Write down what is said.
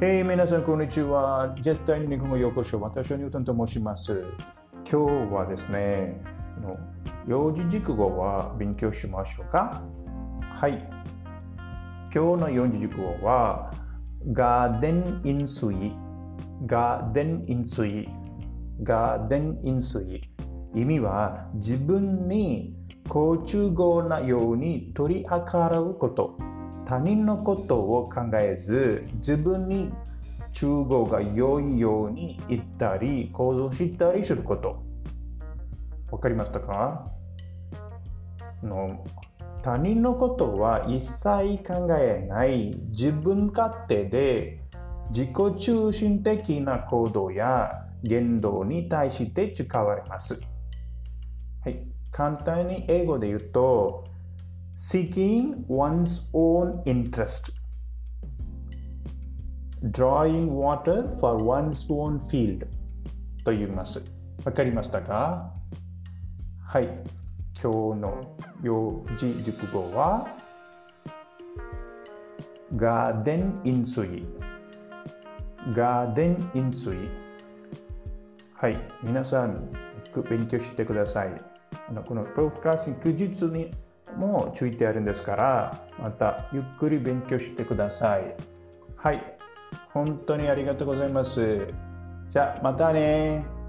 Hey 皆さんこんにちは。絶対に日本語ようこそ。私はニュートンと申します。今日はですね、あの幼児熟語は勉強しましょうか？はい。今日の幼児熟語は、ガーデン飲水、ガーデン飲水、ガーデン飲水。意味は自分に好都合なように取り計らうこと。他人のことを考えず自分に都合が良いように言ったり行動したりすること。わかりましたか？の他人のことは一切考えない自分勝手で自己中心的な行動や言動に対して使われます。はい、簡単に英語で言うと seeking one's own interest, drawing water for one's own field と言います。わかりましたか？はい。今日の幼児熟語はガーデン飲水ガーデン飲水はい。皆さん、勉強してください。あのこのプロキャスティング休日にもついてあるんですから、またゆっくり勉強してください。はい。本当にありがとうございます。じゃあ、またね